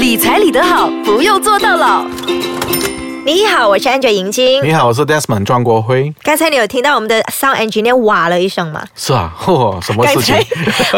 理财理得好，不用做到老。你好，我是 Angel 银晶。你好，我是 Desmond 庄国辉。刚才你有听到我们的 Sound Engineer 哇了一声吗？是啊，嚯，什么事情？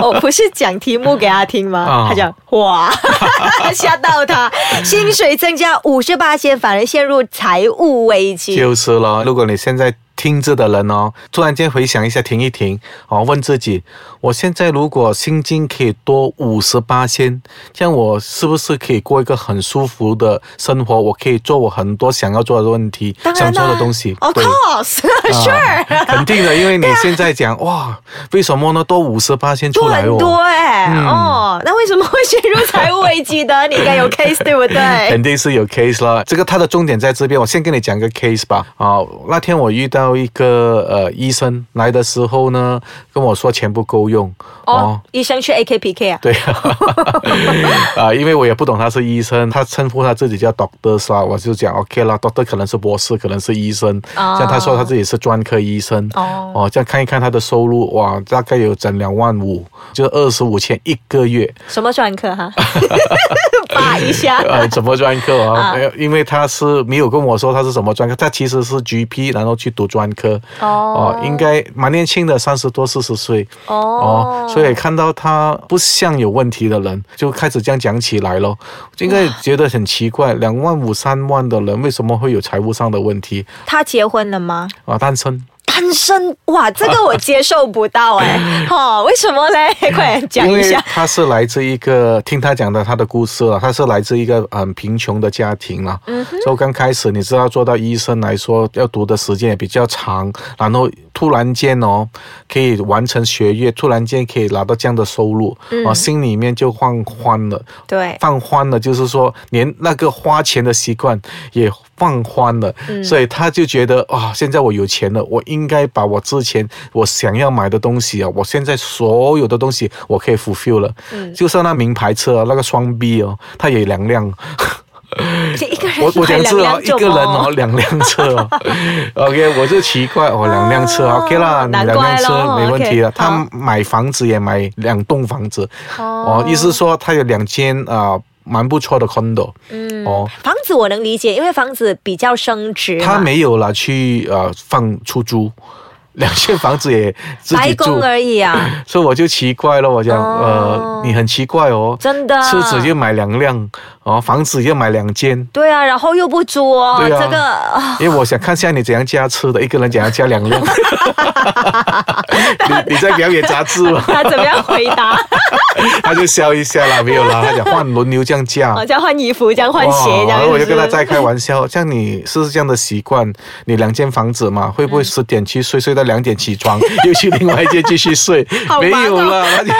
我 不是讲题目给他听吗？啊他讲哇，吓到他，薪水增加五十八千，反而陷入财务危机。就是了。如果你现在听着的人哦，突然间回想一下，停一停哦，问自己：我现在如果薪金可以多五十八千，这样我是不是可以过一个很舒服的生活？我可以做我很多想要做的问题，想做的东西。Of 对 course，sure，啊 肯定的，因为你现在讲哇，为什么呢？多五十八千出多来很多哦。哎、哦，那为什么会陷入财务危机的？你应该有 case 对不对？肯定是有 case 啦，这个它的重点在这边。我先跟你讲个 case 吧。啊，那天我遇到一个呃医生来的时候呢，跟我说钱不够用。哦，医生去 AKPK 啊？对 啊，因为我也不懂他是医生，他称呼他自己叫 doctor 啦，我就讲 OK 啦，doctor 可能是博士，可能是医生。哦像他说他自己是专科医生。哦这样看一看他的收入，哇，大概有整两万五，就二十五千一个月。什么专科哈？扒一下。呃，怎么专科啊？啊没有因为他是没有跟我说他是什么专科，他其实是 GP，然后去读专科。哦应该蛮年轻的，三十多四十岁。哦所以看到他不像有问题的人，就开始这样讲起来咯。应该觉得很奇怪，两万五、三万的人为什么会有财务上的问题他结婚了吗？啊？单身。单身哇，这个我接受不到哎、哦，为什么嘞？快点讲一下。他是来自一个听他讲的他的故事了，他是来自一个很贫穷的家庭了。嗯所以刚开始你知道做到医生来说，要读的时间也比较长，然后突然间哦可以完成学业，突然间可以拿到这样的收入，嗯啊，心里面就放宽了。对，放宽了，就是说连那个花钱的习惯也放宽了，嗯所以他就觉得啊，现在我有钱了，我应该把我之前我想要买的东西啊，我现在所有的东西我可以 fulfill 了，嗯。就像那名牌车啊，那个双 B 哦，它也两辆，这一个人 我我讲是哦，一个人哦，两辆车哦，OK，我就奇怪哦，两辆车哦 OK 啦，难两辆车没问题了。他好买房子也买两栋房子，哦。哦，意思说他有两间啊。蛮不错的 condo，嗯哦，房子我能理解，因为房子比较升值。他没有了去呃放出租，两间房子也自白己住，而已啊，所以我就奇怪了，我讲、哦。呃，你很奇怪哦，真的。车子就买两辆，哦，房子要买两间，对啊，然后又不租哦，对啊。这个 啊。因为我想看下你怎样加车的，一个人怎样加两辆，你你在表演杂志吗？他怎么样回答？他就笑一下啦，没有啦，他讲换轮流这样加。好像换衣服，这样换鞋，这样然后我就跟他在开玩笑，像你是这样的习惯，你两间房子嘛，会不会十点去睡，睡到两点起床，又去另外一间继续睡？没有啦，他讲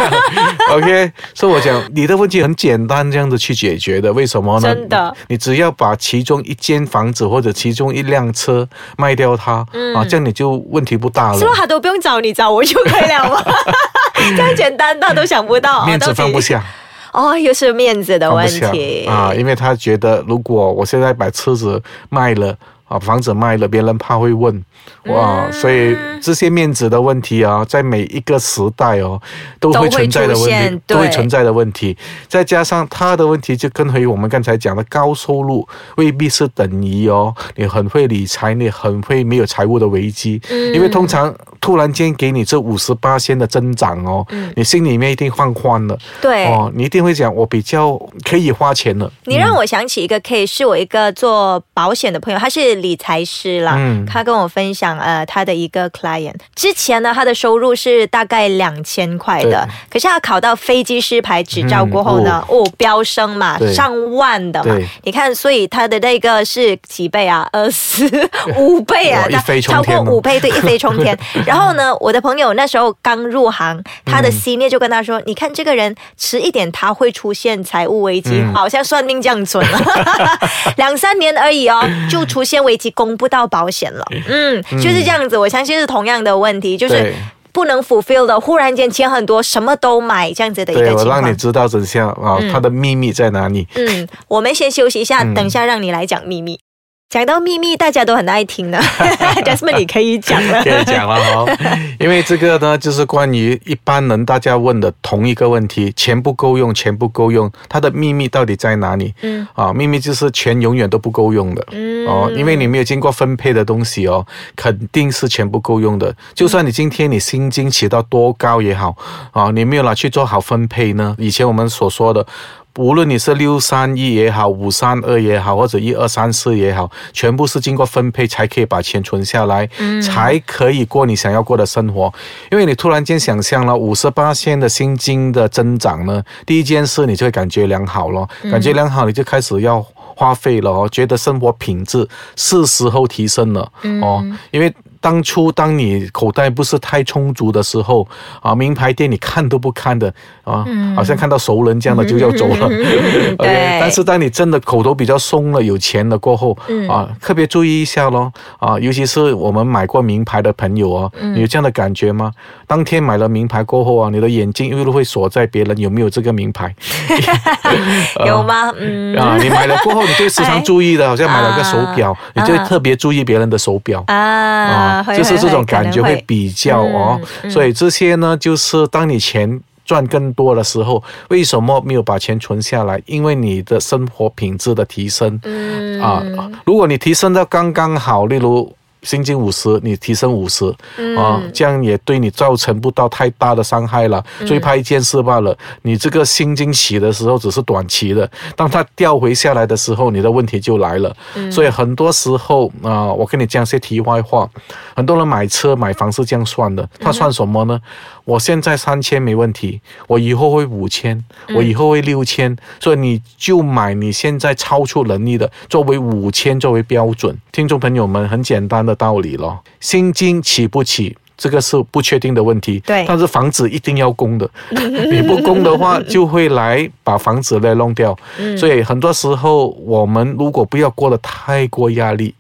，OK，所以我讲你的问题很简单，这样子去解决的，为什么呢？真的，你只要把其中一间房子或者其中一辆车卖掉它，啊，这样你就问题不大了是。不是他都不用找你，找我就可以了吗？这样简单，他都想不到，面子放不下，哦，又是面子的问题啊，因为他觉得如果我现在把车子卖了啊，房子卖了，别人怕会问哇，嗯所以这些面子的问题啊，在每一个时代哦，都会存在的问题，都会对存在的问题。再加上他的问题，就跟回我们刚才讲的高收入未必是等于哦，你很会理财，你很会没有财务的危机，嗯因为通常突然间给你这五十八仙的增长哦，你心里面一定放宽了。嗯对。哦，你一定会讲，我比较可以花钱了。你让我想起一个 case，是我一个做保险的朋友，他是理财师啦。嗯。他跟我分享，呃，他的一个 client，之前呢，他的收入是大概两千块的，可是他考到飞机师牌执照过后呢，哦飙升嘛，上万的嘛。你看，所以他的那个是几倍啊？二十 五倍啊哇，一飞冲超过五倍，对，一飞冲天。然后呢，我的朋友那时候刚入行，他的 senior 就跟他说：“你看这个人迟一点他会出现财务危机，好像算命这样准了，两三年而已哦，就出现危机，供不到保险了。嗯，就是这样子。我相信是同样的问题，就是。不能 fulfill 的，忽然间钱很多，什么都买这样子的一个对，我。让你知道真相啊，他的秘密在哪里。嗯，我们先休息一下，等一下让你来讲秘密。讲到秘密，大家都很爱听的。Jasmine，你可以讲了。可以讲了哦，因为这个呢，就是关于一般人大家问的同一个问题：钱不够用，钱不够用，它的秘密到底在哪里？嗯，啊，秘密就是钱永远都不够用的。嗯，哦，因为你没有经过分配的东西哦，肯定是钱不够用的。就算你今天你薪金起到多高也好，啊，你没有拿去做好分配呢？以前我们所说的。无论你是六三一也好，五三二也好，或者一二三四也好，全部是经过分配才可以把钱存下来，才可以过你想要过的生活。因为你突然间想象了五十八线的薪金的增长呢，第一件事你就会感觉良好了，感觉良好你就开始要花费了哦，觉得生活品质是时候提升了哦，因为。当初当你口袋不是太充足的时候，啊，名牌店你看都不看的啊，好像看到熟人这样的就要走了。对。但是当你真的口头比较松了，有钱了过后，啊，特别注意一下咯，啊，尤其是我们买过名牌的朋友哦，你有这样的感觉吗？当天买了名牌过后啊，你的眼睛又会锁在别人有没有这个名牌？有吗？嗯。啊，你买了过后，你就时常注意的，好像买了个手表，你就特别注意别人的手表啊。就是这种感觉会比较哦，所以这些呢，就是当你钱赚更多的时候，为什么没有把钱存下来？因为你的生活品质的提升，啊，如果你提升到刚刚好，例如。薪金五十，你提升五十，啊，这样也对你造成不到太大的伤害了。最怕一件事罢了，你这个薪金起的时候只是短期的，当它调回下来的时候，你的问题就来了。所以很多时候啊，我跟你讲些题外话，很多人买车买房是这样算的，他算什么呢？我现在三千没问题，我以后会五千，我以后会六千，所以你就买你现在超出能力的，作为五千作为标准。听众朋友们，很简单的道理咯，薪金起不起，这个是不确定的问题。对，但是房子一定要供的，你不供的话，就会来把房子来弄掉。所以很多时候，我们如果不要过得太过压力。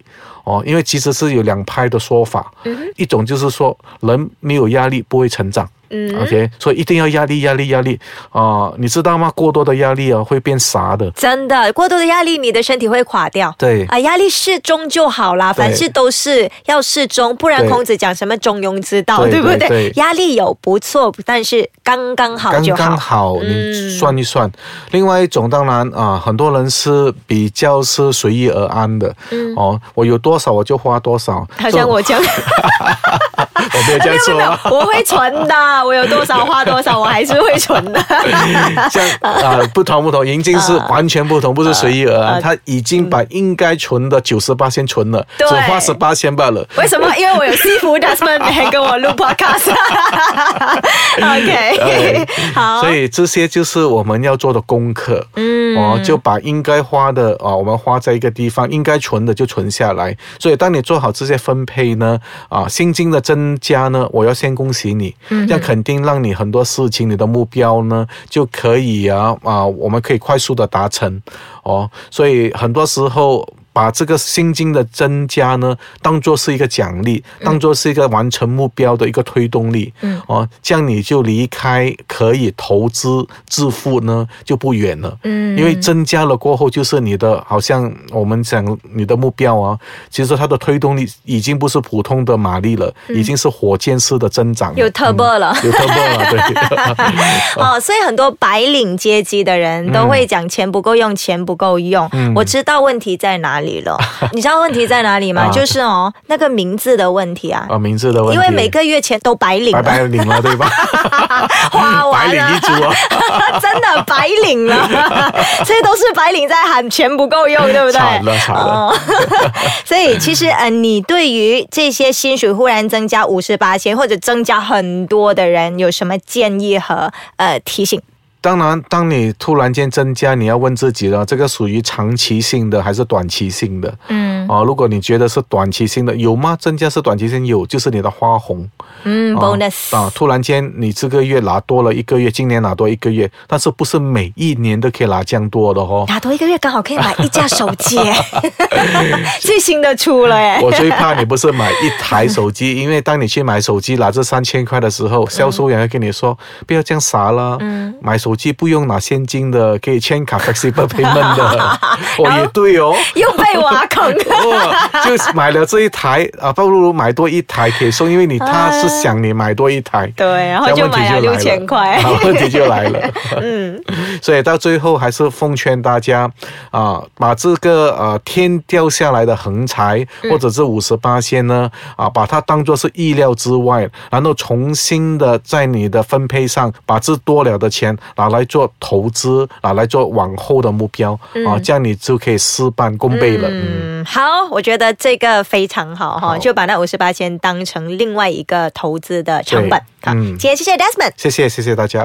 哦，因为其实是有两派的说法，一种就是说人没有压力不会成长。嗯，OK，所以一定要压力，压力，压力啊！你知道吗？过多的压力啊，会变傻的。真的，过多的压力，你的身体会垮掉。对啊，压力适中就好啦，凡事都是要适中，不然孔子讲什么中庸之道，对不对？压力有不错，但是刚刚好就好。刚刚好，你算一算。另外一种，当然啊，很多人是比较是随遇而安的。嗯哦，我有多少我就花多少。好像我讲，我没有这样说，我会存的。我有多少花多少，我还是会存的。像啊，不同不同，银金是完全不同，不是随意而安。他已经把应该存的九十八先存了，只花十八千罢了。为什么？因为我有西服 d a s m o n 还跟我录 podcast。OK，好。所以这些就是我们要做的功课。嗯，哦，就把应该花的啊，我们花在一个地方，应该存的就存下来。所以当你做好这些分配呢，啊，薪金的增加呢，我要先恭喜你。嗯，这样肯定让你很多事情，你的目标呢就可以啊啊，我们可以快速的达成哦。所以很多时候。把这个薪金的增加呢，当做是一个奖励，当做是一个完成目标的一个推动力。嗯，哦，这样你就离开可以投资致富呢就不远了。嗯，因为增加了过后，就是你的好像我们讲你的目标啊，其实它的推动力已经不是普通的马力了，已经是火箭式的增长。有 turbo 了，有 turbo 了，对。哦，所以很多白领阶级的人都会讲钱不够用，钱不够用。嗯，我知道问题在哪里。里了，你知道问题在哪里吗？就是哦，那个名字的问题啊。啊，名字的问题。因为每个月钱都白领，白白领了，对吧？花完了，白领一族啊，真的白领了，这些都是白领在喊钱不够用，对不对？惨了，惨了。所以其实，呃，你对于这些薪水忽然增加五十八千或者增加很多的人，有什么建议和呃提醒？当然，当你突然间增加，你要问自己了，这个属于长期性的还是短期性的？嗯，哦，如果你觉得是短期性的，有吗？增加是短期性有，就是你的花红。嗯，bonus 啊，突然间你这个月拿多了一个月，今年拿多一个月，但是不是每一年都可以拿这样多的哦？拿多一个月刚好可以买一架手机，最新的出了哎。我最怕你不是买一台手机，因为当你去买手机拿这三千块的时候，销售员会跟你说不要这样傻了，嗯，买手。手机不用拿现金的，可以签卡 flexible payment 的。哦，也对哦。又被挖坑。哦，就买了这一台啊，不如买多一台可以送，因为你他是想你买多一台。对，然后就买了六千块，问题就来了。嗯，所以到最后还是奉劝大家啊，把这个呃天掉下来的横财或者是五十八仙呢啊，把它当做是意料之外，然后重新的在你的分配上把这多了的钱拿来做投资，拿来做往后的目标啊，这样你就可以事半功倍了。嗯，好，我觉得这个非常好哈，就把那五十八千当成另外一个投资的成本。好，今天谢谢 Desmond，谢谢谢谢大家。